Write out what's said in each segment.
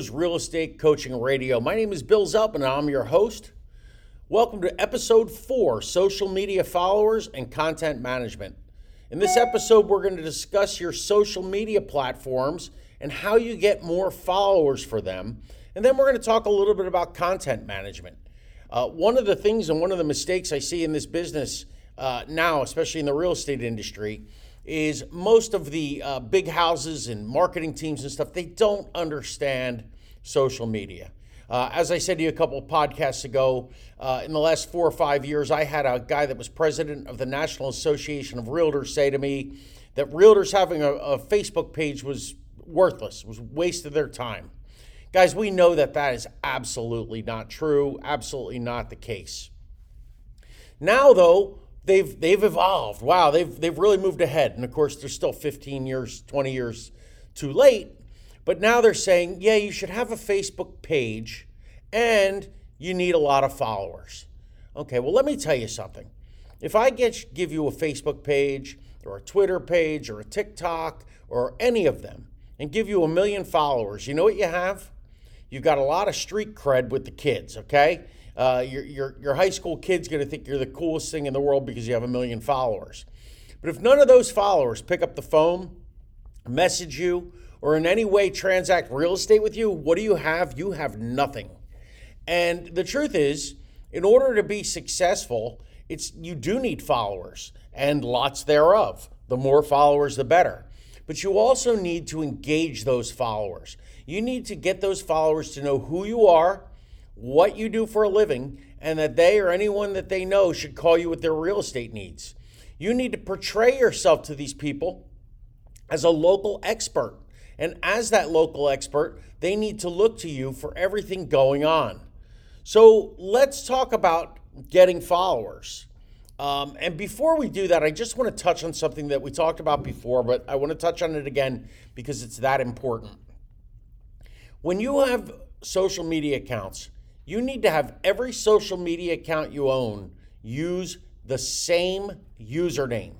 Guru's Real Estate Coaching Radio. My name is Bill Zeltman and I'm your host. Welcome to episode four social media followers and content management. In this episode, we're going to discuss your social media platforms and how you get more followers for them. And then we're going to talk a little bit about content management. Uh, one of the things and one of the mistakes I see in this business uh, now, especially in the real estate industry, is most of the uh, big houses and marketing teams and stuff, they don't understand social media. Uh, as I said to you a couple of podcasts ago, uh, in the last four or five years, I had a guy that was president of the National Association of Realtors say to me that realtors having a, a Facebook page was worthless, was waste of their time. Guys, we know that that is absolutely not true, absolutely not the case. Now, though, they've they've evolved. Wow, they've they've really moved ahead. And of course, they're still 15 years, 20 years too late. But now they're saying, yeah, you should have a Facebook page and you need a lot of followers. Okay, well, let me tell you something. If I get give you a Facebook page or a Twitter page or a TikTok or any of them and give you a million followers, you know what you have? You've got a lot of street cred with the kids, okay? Uh, your, your, your high school kid's going to think you're the coolest thing in the world because you have a million followers. But if none of those followers pick up the phone, message you, or in any way transact real estate with you, what do you have? You have nothing. And the truth is, in order to be successful, it's you do need followers and lots thereof. The more followers, the better. But you also need to engage those followers. You need to get those followers to know who you are, what you do for a living, and that they or anyone that they know should call you with their real estate needs. You need to portray yourself to these people as a local expert. And as that local expert, they need to look to you for everything going on. So let's talk about getting followers. Um, and before we do that, I just want to touch on something that we talked about before, but I want to touch on it again because it's that important. When you have social media accounts, you need to have every social media account you own use the same username.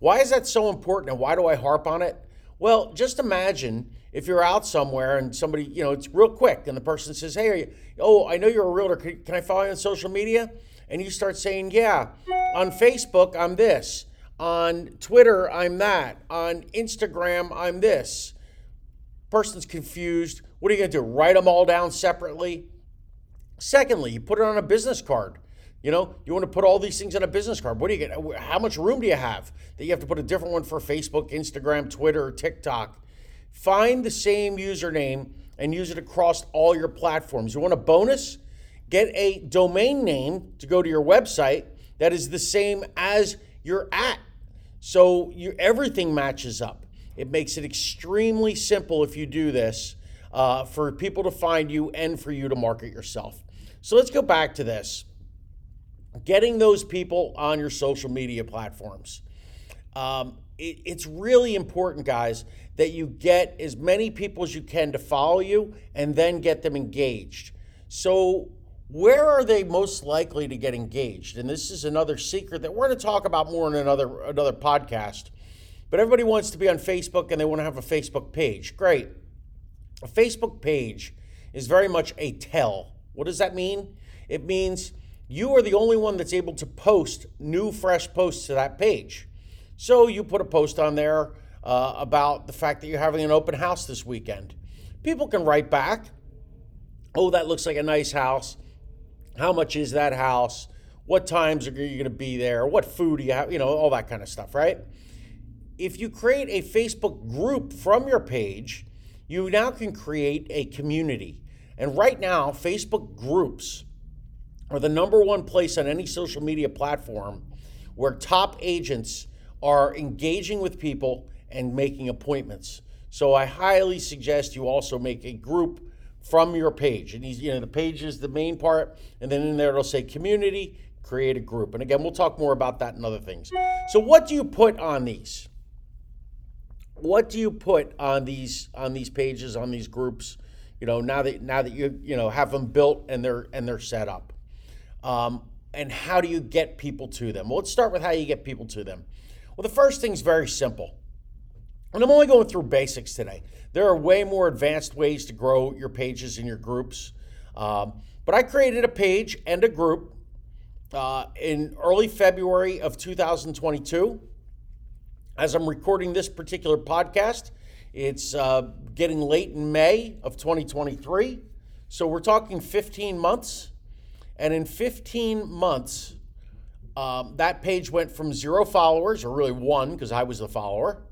Why is that so important and why do I harp on it? Well, just imagine if you're out somewhere and somebody, you know, it's real quick and the person says, Hey, you, oh, I know you're a realtor. Can, can I follow you on social media? And you start saying, Yeah, on Facebook, I'm this. On Twitter, I'm that. On Instagram, I'm this. Person's confused. What are you going to do? Write them all down separately? Secondly, you put it on a business card. You know, you want to put all these things on a business card. What do you get? How much room do you have that you have to put a different one for Facebook, Instagram, Twitter, TikTok? Find the same username and use it across all your platforms. You want a bonus? Get a domain name to go to your website that is the same as your at. So you, everything matches up. It makes it extremely simple if you do this uh, for people to find you and for you to market yourself. So let's go back to this getting those people on your social media platforms. Um, it, it's really important, guys, that you get as many people as you can to follow you and then get them engaged. So, where are they most likely to get engaged? And this is another secret that we're going to talk about more in another another podcast. But everybody wants to be on Facebook and they want to have a Facebook page. Great. A Facebook page is very much a tell. What does that mean? It means you are the only one that's able to post new, fresh posts to that page. So you put a post on there uh, about the fact that you're having an open house this weekend. People can write back, oh, that looks like a nice house. How much is that house? What times are you going to be there? What food do you have? You know, all that kind of stuff, right? If you create a Facebook group from your page, you now can create a community. And right now, Facebook groups are the number one place on any social media platform where top agents are engaging with people and making appointments. So I highly suggest you also make a group from your page. And these, you know, the page is the main part, and then in there it'll say community, create a group. And again, we'll talk more about that and other things. So what do you put on these? What do you put on these on these pages, on these groups? You know, now that now that you you know have them built and they're and they're set up. Um, and how do you get people to them? Well, let's start with how you get people to them. Well, the first thing's very simple. And I'm only going through basics today. There are way more advanced ways to grow your pages and your groups. Um, but I created a page and a group uh, in early February of 2022. As I'm recording this particular podcast, it's uh, getting late in May of 2023. So we're talking 15 months. And in 15 months, um, that page went from zero followers, or really one, because I was the follower,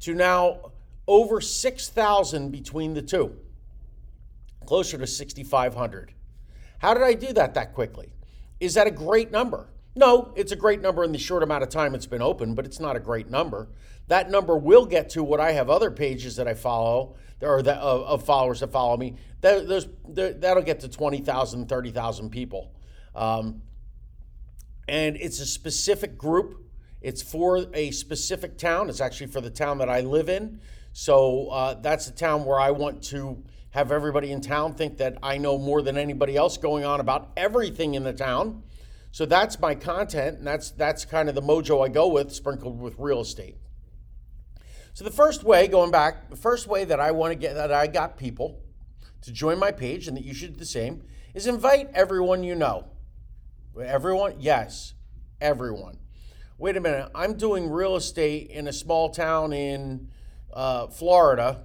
to now over 6,000 between the two, closer to 6,500. How did I do that that quickly? Is that a great number? No, it's a great number in the short amount of time it's been open, but it's not a great number. That number will get to what I have other pages that I follow, or that, of, of followers that follow me. That, those, that'll get to 20,000, 30,000 people. Um, and it's a specific group. It's for a specific town. It's actually for the town that I live in. So uh, that's the town where I want to have everybody in town think that I know more than anybody else going on about everything in the town. So that's my content, and that's that's kind of the mojo I go with, sprinkled with real estate. So the first way, going back, the first way that I want to get that I got people to join my page, and that you should do the same, is invite everyone you know. Everyone, yes, everyone. Wait a minute, I'm doing real estate in a small town in uh, Florida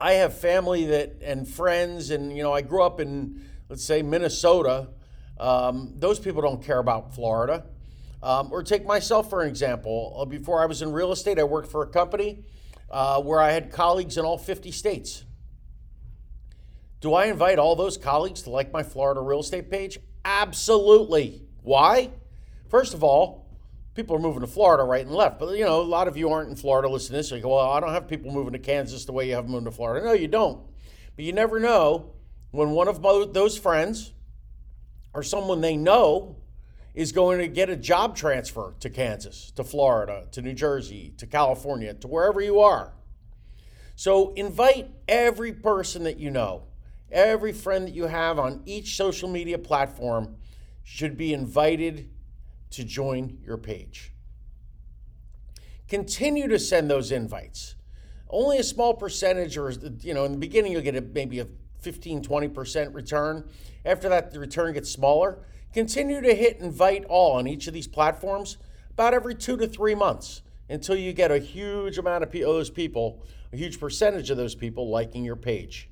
I have family that and friends, and you know, I grew up in let's say Minnesota. Um, those people don't care about Florida. Um, or take myself for an example. Uh, before I was in real estate, I worked for a company uh, where I had colleagues in all 50 states. Do I invite all those colleagues to like my Florida real estate page? Absolutely. Why? First of all, people are moving to Florida right and left. But you know, a lot of you aren't in Florida listening to this. You go, well, I don't have people moving to Kansas the way you have them moving to Florida. No, you don't. But you never know when one of those friends or someone they know is going to get a job transfer to Kansas, to Florida, to New Jersey, to California, to wherever you are. So invite every person that you know, every friend that you have on each social media platform should be invited to join your page. Continue to send those invites. Only a small percentage, or you know, in the beginning you'll get a, maybe a 15, 20% return. After that, the return gets smaller. Continue to hit invite all on each of these platforms about every two to three months until you get a huge amount of those people, a huge percentage of those people liking your page.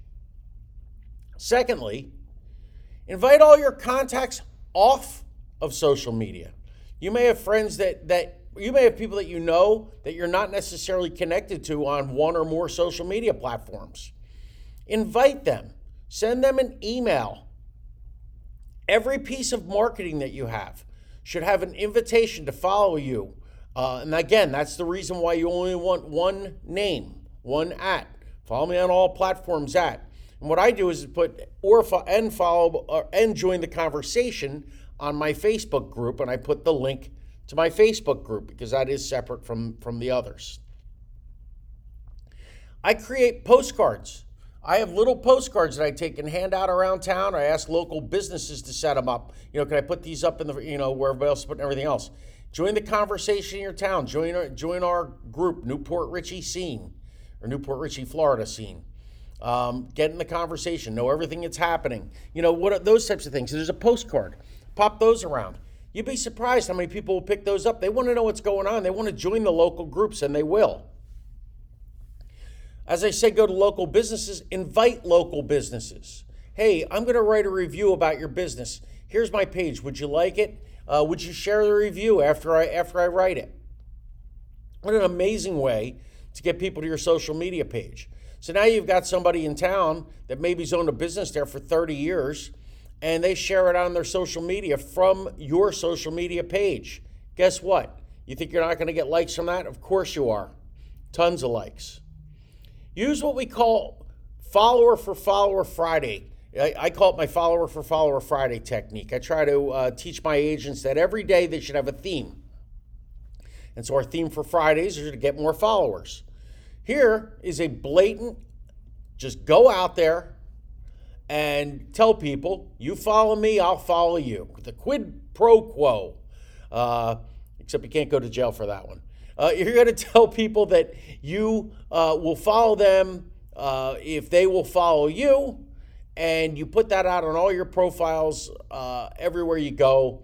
Secondly, invite all your contacts off of social media. You may have friends that that you may have people that you know that you're not necessarily connected to on one or more social media platforms. Invite them. Send them an email. Every piece of marketing that you have should have an invitation to follow you. Uh, and again, that's the reason why you only want one name, one at. Follow me on all platforms at. And what I do is put or and follow or, and join the conversation on my Facebook group, and I put the link to my Facebook group because that is separate from, from the others. I create postcards. I have little postcards that I take and hand out around town. I ask local businesses to set them up. You know, can I put these up in the, you know, where everybody else putting everything else? Join the conversation in your town. Join our, join our group, New Port Richey Scene, or New Port Richey, Florida Scene. Um, get in the conversation. Know everything that's happening. You know, what those types of things. There's a postcard. Pop those around. You'd be surprised how many people will pick those up. They want to know what's going on. They want to join the local groups, and they will. As I say, go to local businesses, invite local businesses. Hey, I'm going to write a review about your business. Here's my page. Would you like it? Uh, would you share the review after I after I write it? What an amazing way to get people to your social media page. So now you've got somebody in town that maybe's owned a business there for 30 years and they share it on their social media from your social media page. Guess what? You think you're not going to get likes from that? Of course you are. Tons of likes. Use what we call follower for follower Friday. I, call it my follower for follower Friday technique. I try to uh, teach my agents that every day they should have a theme. And so our theme for Fridays is to get more followers. Here is a blatant just go out there, and tell people, you follow me, I'll follow you. The quid pro quo. Uh, except you can't go to jail for that one. Uh, you're going to tell people that you uh, will follow them uh, if they will follow you, and you put that out on all your profiles uh, everywhere you go.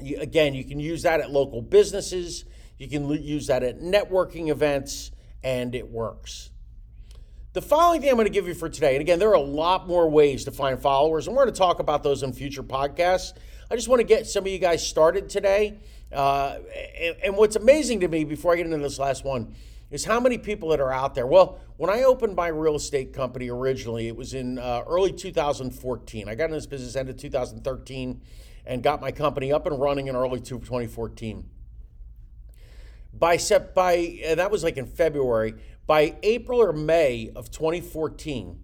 You, again, you can use that at local businesses. You can use that at networking events, and it works. The following thing I'm going to give you for today, and again, there are a lot more ways to find followers, and we're going to talk about those in future podcasts. I just want to get some of you guys started today. Uh, and, and what's amazing to me before I get into this last one is how many people that are out there. Well, when I opened my real estate company originally, it was in uh, early 2014. I got in this business end of 2013 and got my company up and running in early 2014. By sep- by uh, that was like in February. By April or May of 2014,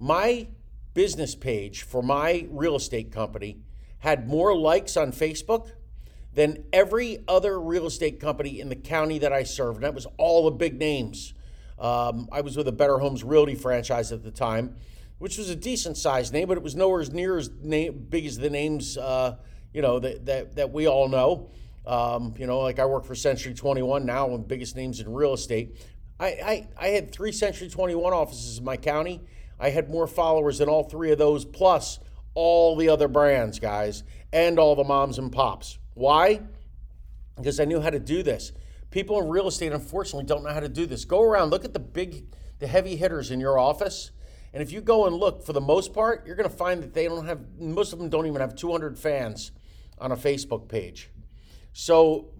my business page for my real estate company had more likes on Facebook than every other real estate company in the county that I served. And that was all the big names. Um, I was with a Better Homes Realty franchise at the time, which was a decent sized name, but it was nowhere near as big as the names, uh, you know, that, that, that we all know. Um, you know, like I work for Century 21 now, one of the biggest names in real estate. I, I, I had three Century 21 offices in my county. I had more followers than all three of those, plus all the other brands, guys, and all the moms and pops. Why? Because I knew how to do this. People in real estate, unfortunately, don't know how to do this. Go around, look at the big, the heavy hitters in your office. And if you go and look, for the most part, you're going to find that they don't have, most of them don't even have 200 fans on a Facebook page. So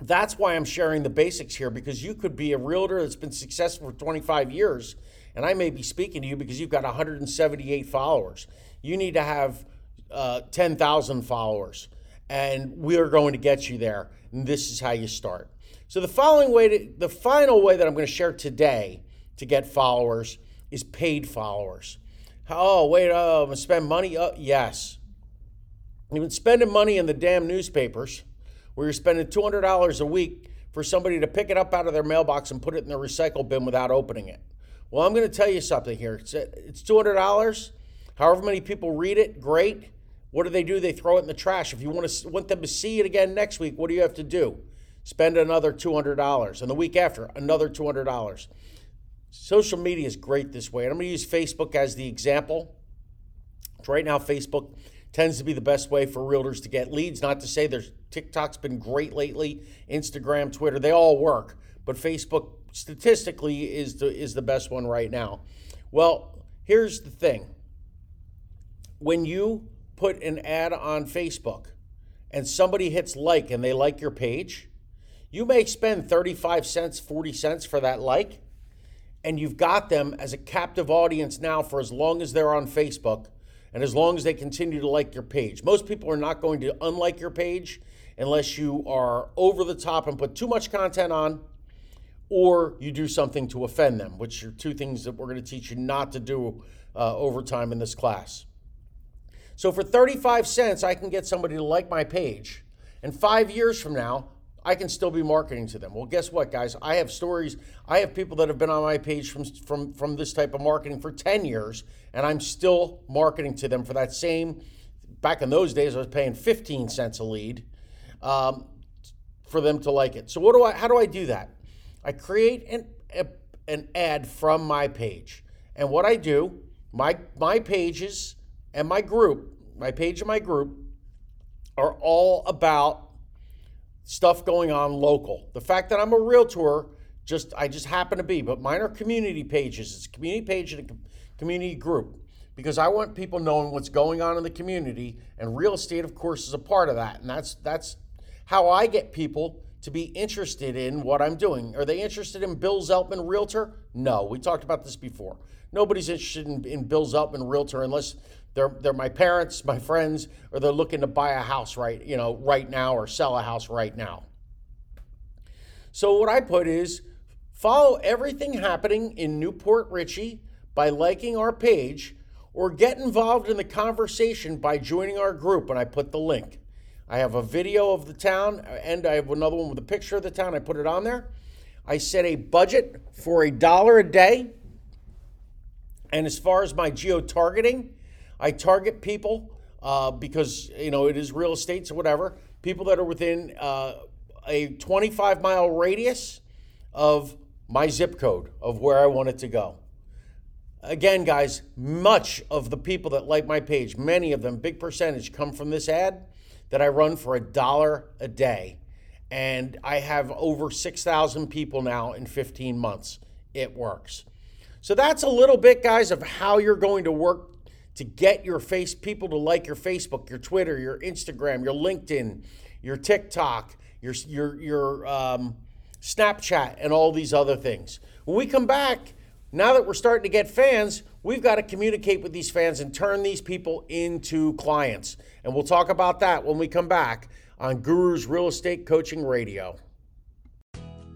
that's why I'm sharing the basics here because you could be a realtor that's been successful for 25 years, and I may be speaking to you because you've got 178 followers. You need to have uh, 10,000 followers and we are going to get you there. And this is how you start. So the following way, to, the final way that I'm going to share today to get followers is paid followers. Oh wait, oh, I'm gonna spend money. Oh, yes, you've been spending money in the damn newspapers, where you're spending two hundred dollars a week for somebody to pick it up out of their mailbox and put it in the recycle bin without opening it. Well, I'm going to tell you something here. It's, two hundred dollars. However many people read it, great. What do they do? They throw it in the trash. If you want to want them to see it again next week, what do you have to do? Spend another $200. And the week after, another $200. Social media is great this way. And I'm going to use Facebook as the example. Right now, Facebook tends to be the best way for realtors to get leads. Not to say there's TikTok's been great lately, Instagram, Twitter, they all work. But Facebook statistically is the, is the best one right now. Well, here's the thing. When you put an ad on Facebook and somebody hits like and they like your page, you may spend 35 cents, 40 cents for that like, and you've got them as a captive audience now for as long as they're on Facebook and as long as they continue to like your page. Most people are not going to unlike your page unless you are over the top and put too much content on or you do something to offend them, which are two things that we're going to teach you not to do uh, over time in this class. So for 35 cents, I can get somebody to like my page. And five years from now, I can still be marketing to them. Well, guess what, guys? I have stories. I have people that have been on my page from, from, from this type of marketing for 10 years, and I'm still marketing to them for that same. Back in those days, I was paying 15 cents a lead um, for them to like it. So, what do I? How do I do that? I create an, a, an ad from my page, and what I do, my my pages and my group, my page and my group, are all about stuff going on local. The fact that I'm a realtor, just I just happen to be, but mine are community pages. It's a community page and a community group because I want people knowing what's going on in the community, and real estate, of course, is a part of that. And that's that's how I get people to be interested in what I'm doing. Are they interested in Bill Zeltman Realtor? No, we talked about this before. Nobody's interested in, in Bill Zeltman Realtor unless they're, they're my parents, my friends, or they're looking to buy a house right, you know, right now or sell a house right now. So what I put is follow everything happening in New Port Richey by liking our page or get involved in the conversation by joining our group and I put the link. I have a video of the town uh, and I have another one with a picture of the town. I put it on there. I set a budget for a dollar a day. And as far as my geo targeting, I target people uh, because you know it is real estate, so whatever. People that are within uh, a 25 mile radius of my zip code of where I want it to go. Again, guys, much of the people that like my page, many of them, big percentage, come from this ad that I run for a dollar a day. And I have over 6,000 people now in 15 months. It works. So that's a little bit, guys, of how you're going to work to get your face people to like your Facebook, your Twitter, your Instagram, your LinkedIn, your TikTok, your your your um, Snapchat, and all these other things. When we come back, now that we're starting to get fans, we've got to communicate with these fans and turn these people into clients. And we'll talk about that when we come back on Guru's Real Estate Coaching Radio.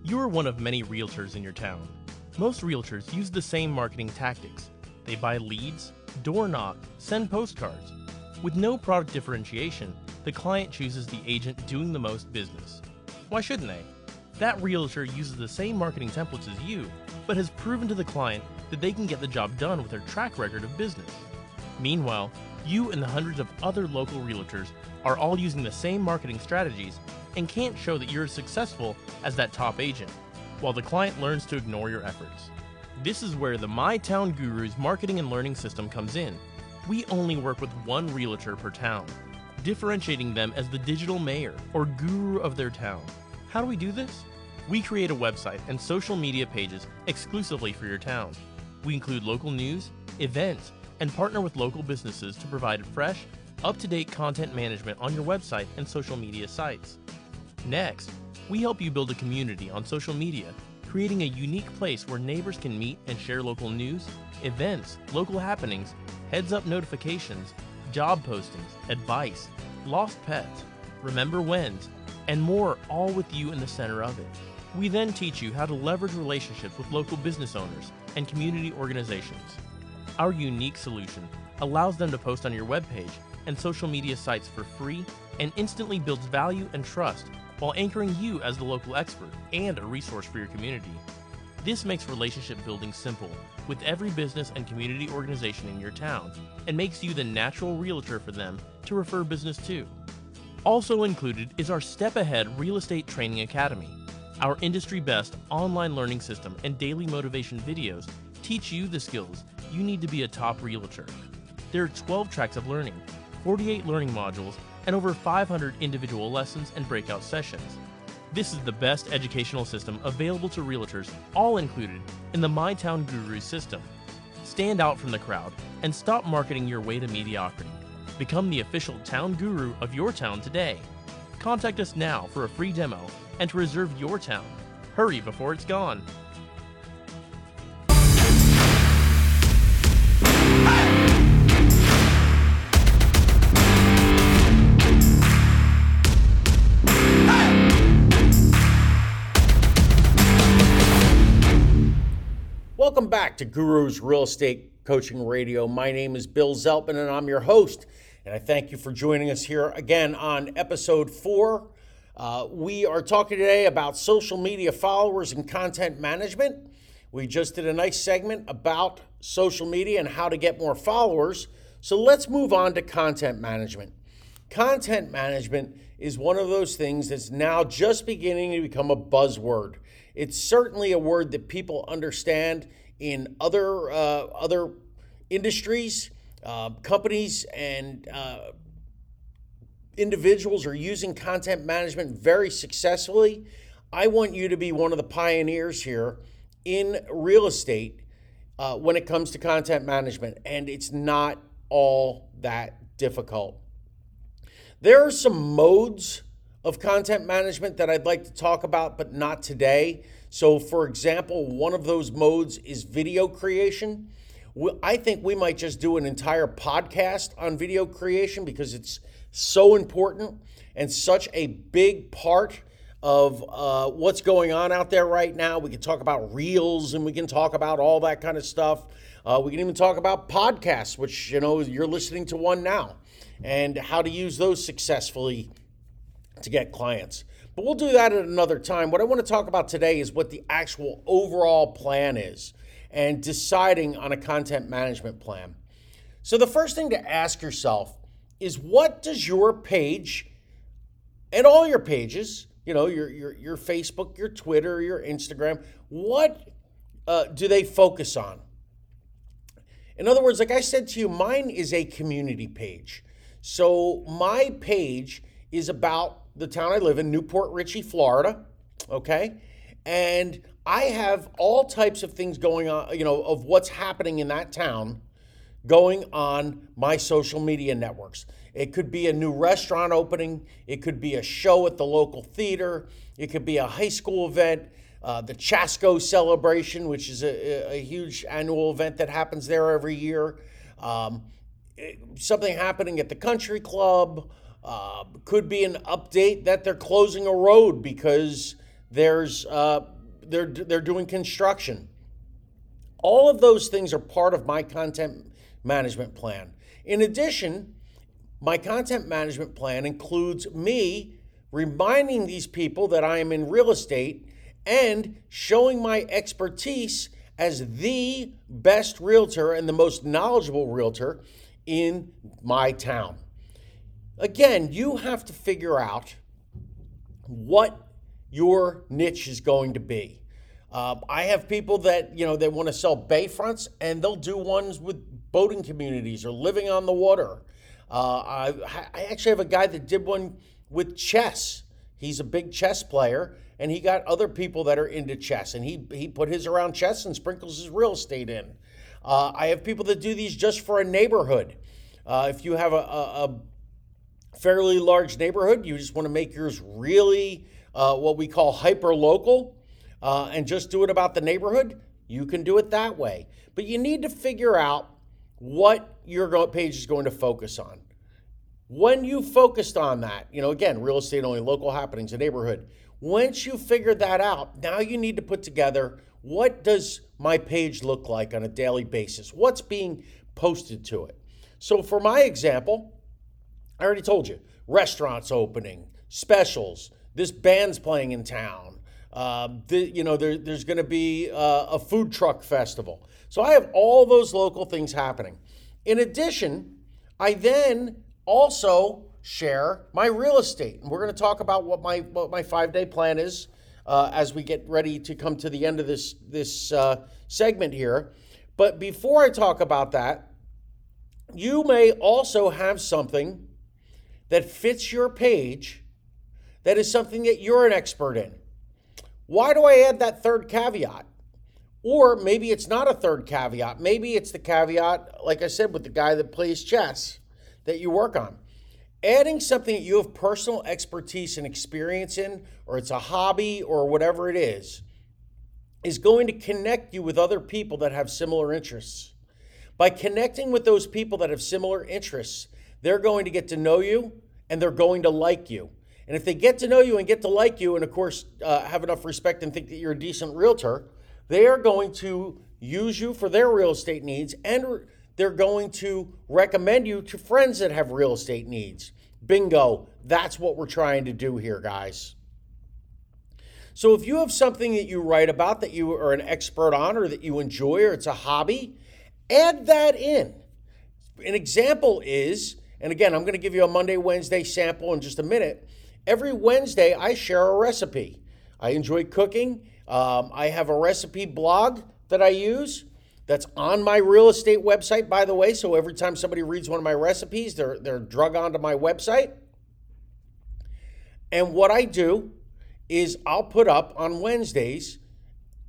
You are one of many realtors in your town. Most realtors use the same marketing tactics. They buy leads, door knock, send postcards. With no product differentiation, the client chooses the agent doing the most business. Why shouldn't they? That realtor uses the same marketing templates as you, but has proven to the client that they can get the job done with their track record of business. Meanwhile, you and the hundreds of other local realtors are all using the same marketing strategies and can't show that you're as successful as that top agent while the client learns to ignore your efforts. This is where the My Town Gurus marketing and learning system comes in. We only work with one realtor per town, differentiating them as the digital mayor or guru of their town. How do we do this? We create a website and social media pages exclusively for your town. We include local news, events, and partner with local businesses to provide fresh, up to date content management on your website and social media sites. Next, we help you build a community on social media, creating a unique place where neighbors can meet and share local news, events, local happenings, heads up notifications, job postings, advice, lost pets, remember whens, and more, all with you in the center of it. We then teach you how to leverage relationships with local business owners and community organizations. Our unique solution allows them to post on your webpage and social media sites for free and instantly builds value and trust while anchoring you as the local expert and a resource for your community. This makes relationship building simple with every business and community organization in your town and makes you the natural realtor for them to refer business to. Also included is our Step Ahead Real Estate Training Academy. Our industry best online learning system and daily motivation videos teach you the skills you need to be a top realtor. There are 12 tracks of learning, 48 learning modules, and over 500 individual lessons and breakout sessions. This is the best educational system available to realtors, all included in the MyTown Guru system. Stand out from the crowd and stop marketing your way to mediocrity. Become the official town guru of your town today. Contact us now for a free demo and to reserve your town. Hurry before it's gone. Welcome back to Guru's Real Estate Coaching Radio. My name is Bill Zeltman and I'm your host. And I thank you for joining us here again on episode four. Uh, we are talking today about social media followers and content management. We just did a nice segment about social media and how to get more followers. So let's move on to content management. Content management is one of those things that's now just beginning to become a buzzword. It's certainly a word that people understand in other uh, other industries, uh, companies, and uh, individuals are using content management very successfully. I want you to be one of the pioneers here in real estate uh, when it comes to content management, and it's not all that difficult. There are some modes of content management that I'd like to talk about, but not today. So, for example, one of those modes is video creation. I think we might just do an entire podcast on video creation because it's so important and such a big part of uh, what's going on out there right now. We can talk about reels and we can talk about all that kind of stuff. Uh, we can even talk about podcasts, which you know you're listening to one now, and how to use those successfully to get clients. But we'll do that at another time. What I want to talk about today is what the actual overall plan is and deciding on a content management plan. So, the first thing to ask yourself is what does your page and all your pages you know, your your your Facebook, your Twitter, your Instagram. What uh, do they focus on? In other words, like I said to you, mine is a community page. So my page is about the town I live in, New Port Richey, Florida. Okay. And I have all types of things going on, you know, of what's happening in that town going on my social media networks. It could be a new restaurant opening, it could be a show at the local theater, it could be a high school event, uh, the Chasco celebration, which is a, a, huge annual event that happens there every year. Um, something happening at the country club. Uh, could be an update that they're closing a road because there's uh, they're they're doing construction. All of those things are part of my content management plan. In addition, my content management plan includes me reminding these people that I am in real estate and showing my expertise as the best realtor and the most knowledgeable realtor in my town. Again, you have to figure out what your niche is going to be. Uh, I have people that you know they want to sell bayfronts, and they'll do ones with boating communities or living on the water. Uh, I, I actually have a guy that did one with chess. He's a big chess player, and he got other people that are into chess, and he he put his around chess and sprinkles his real estate in. Uh, I have people that do these just for a neighborhood. Uh, if you have a, a, a, fairly large neighborhood, you just want to make yours really uh, what we call hyper local, uh, and just do it about the neighborhood. You can do it that way, but you need to figure out what your page is going to focus on. When you focused on that, you know, again, real estate only, local happenings, a neighborhood. Once you figured that out, now you need to put together what does my page look like on a daily basis? What's being posted to it? So for my example, I already told you, restaurants opening, specials, this band's playing in town. Uh, the, you know, there, there's going to be uh, a food truck festival. So I have all those local things happening. In addition, I then also share my real estate. And we're going to talk about what my what my five day plan is uh, as we get ready to come to the end of this this uh, segment here. But before I talk about that, you may also have something that fits your page that is something that you're an expert in. Why do I add that third caveat? Or maybe it's not a third caveat. Maybe it's the caveat, like I said, with the guy that plays chess that you work on adding something that you have personal expertise and experience in, or it's a hobby or whatever it is, is going to connect you with other people that have similar interests. By connecting with those people that have similar interests, they're going to get to know you and they're going to like you. And if they get to know you and get to like you, and of course, uh, have enough respect and think that you're a decent realtor, they are going to use you for their real estate needs and they're going to recommend you to friends that have real estate needs. Bingo. That's what we're trying to do here, guys. So if you have something that you write about that you are an expert on or that you enjoy or it's a hobby, add that in. An example is, and again, I'm going to give you a Monday, Wednesday sample in just a minute. Every Wednesday, I share a recipe. I enjoy cooking. Um, I have a recipe blog that I use that's on my real estate website, by the way. So every time somebody reads one of my recipes, they're, they're drug onto my website. And what I do is I'll put up on Wednesdays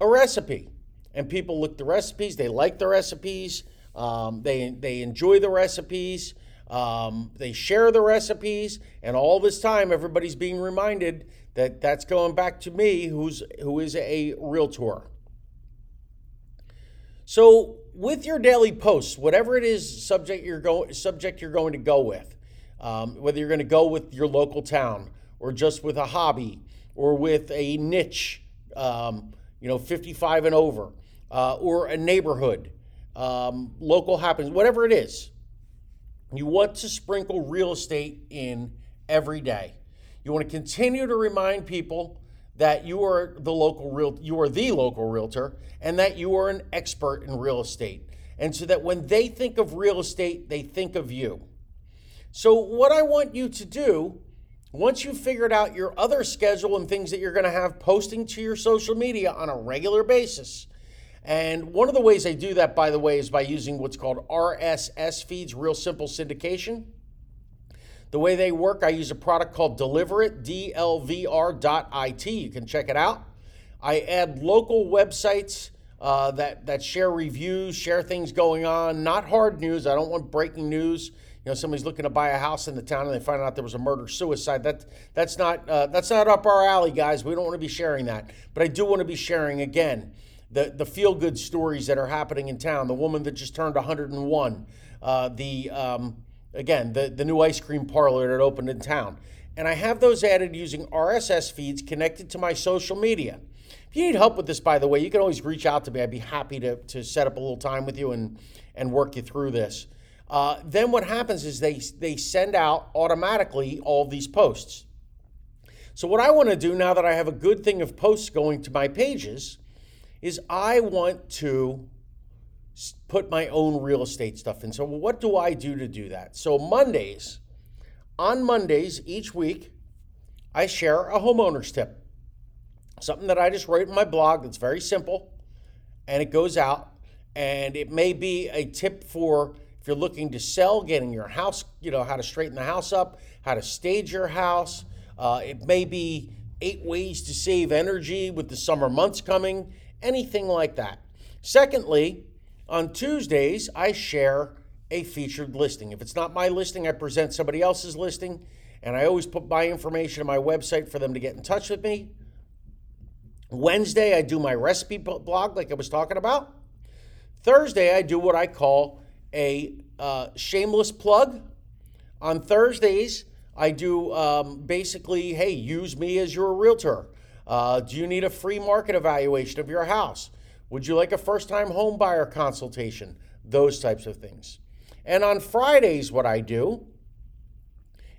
a recipe. And people look the recipes, they like the recipes, um, they, they enjoy the recipes, um, they share the recipes, and all this time everybody's being reminded that that's going back to me, who's who is a realtor. So with your daily posts, whatever it is subject you're going subject you're going to go with, um, whether you're going to go with your local town or just with a hobby or with a niche, um, you know, 55 and over, uh, or a neighborhood, um, local happens, whatever it is, you want to sprinkle real estate in every day. You want to continue to remind people that you are the local real you are the local realtor and that you are an expert in real estate. And so that when they think of real estate, they think of you. So what I want you to do once you've figured out your other schedule and things that you're going to have posting to your social media on a regular basis, and one of the ways I do that, by the way, is by using what's called RSS feeds, real simple syndication. The way they work, I use a product called Deliverit, D-L-V-R.it. You can check it out. I add local websites uh, that that share reviews, share things going on. Not hard news. I don't want breaking news. You know, somebody's looking to buy a house in the town and they find out there was a murder suicide. That that's not uh, that's not up our alley, guys. We don't want to be sharing that. But I do want to be sharing again the the feel good stories that are happening in town. The woman that just turned 101. Uh, the um, Again, the, the new ice cream parlor that opened in town. And I have those added using RSS feeds connected to my social media. If you need help with this, by the way, you can always reach out to me. I'd be happy to, to set up a little time with you and, and work you through this. Uh, then what happens is they, they send out automatically all these posts. So, what I want to do now that I have a good thing of posts going to my pages is I want to put my own real estate stuff in. So, what do I do to do that? So, Mondays, on Mondays each week, I share a homeowner's tip. Something that I just write in my blog that's very simple and it goes out. And it may be a tip for if you're looking to sell, getting your house, you know, how to straighten the house up, how to stage your house. Uh, it may be eight ways to save energy with the summer months coming, anything like that. Secondly, on Tuesdays, I share a featured listing. If it's not my listing, I present somebody else's listing, and I always put my information on my website for them to get in touch with me. Wednesday, I do my recipe blog, like I was talking about. Thursday, I do what I call a uh, shameless plug. On Thursdays, I do um, basically, hey, use me as your realtor. Uh, do you need a free market evaluation of your house? Would you like a first time home buyer consultation? Those types of things. And on Fridays, what I do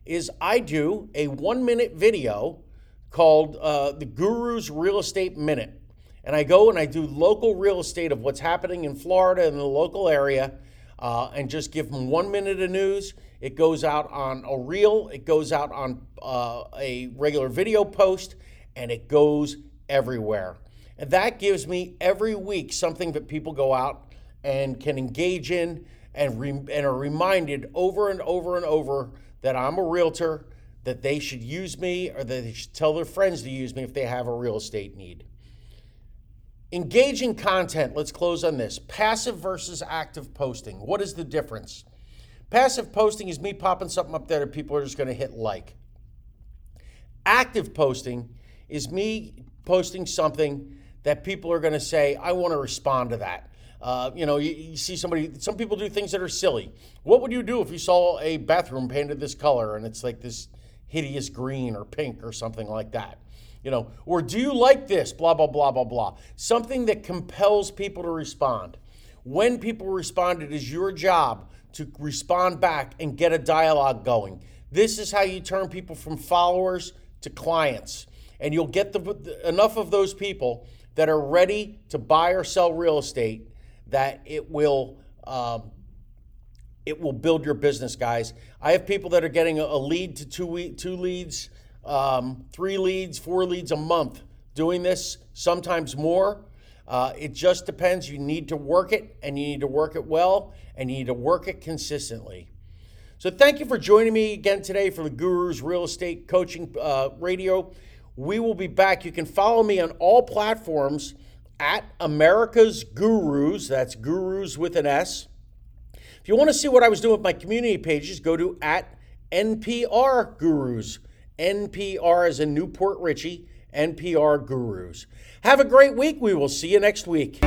is I do a one minute video called uh, the Guru's Real Estate Minute. And I go and I do local real estate of what's happening in Florida and the local area uh, and just give them one minute of news. It goes out on a reel, it goes out on uh, a regular video post, and it goes everywhere. And that gives me every week something that people go out and can engage in and, re- and are reminded over and over and over that I'm a realtor, that they should use me, or that they should tell their friends to use me if they have a real estate need. Engaging content, let's close on this. Passive versus active posting. What is the difference? Passive posting is me popping something up there that people are just going to hit like. Active posting is me posting something that people are going to say, I want to respond to that. Uh, you know, you, you, see somebody, some people do things that are silly. What would you do if you saw a bathroom painted this color and it's like this hideous green or pink or something like that? You know, or do you like this? Blah, blah, blah, blah, blah. Something that compels people to respond. When people respond, it is your job to respond back and get a dialogue going. This is how you turn people from followers to clients. And you'll get the, enough of those people that are ready to buy or sell real estate that it will um, it will build your business, guys. I have people that are getting a lead to two two leads, um, three leads, four leads a month doing this, sometimes more. Uh, it just depends. You need to work it, and you need to work it well, and you need to work it consistently. So, thank you for joining me again today for the Gurus Real Estate Coaching uh, Radio. We will be back. You can follow me on all platforms at America's Gurus. That's Gurus with an S. If you want to see what I was doing with my community pages, go to at NPR Gurus. NPR is in New Port Richey, NPR Gurus. Have a great week. We will see you next week.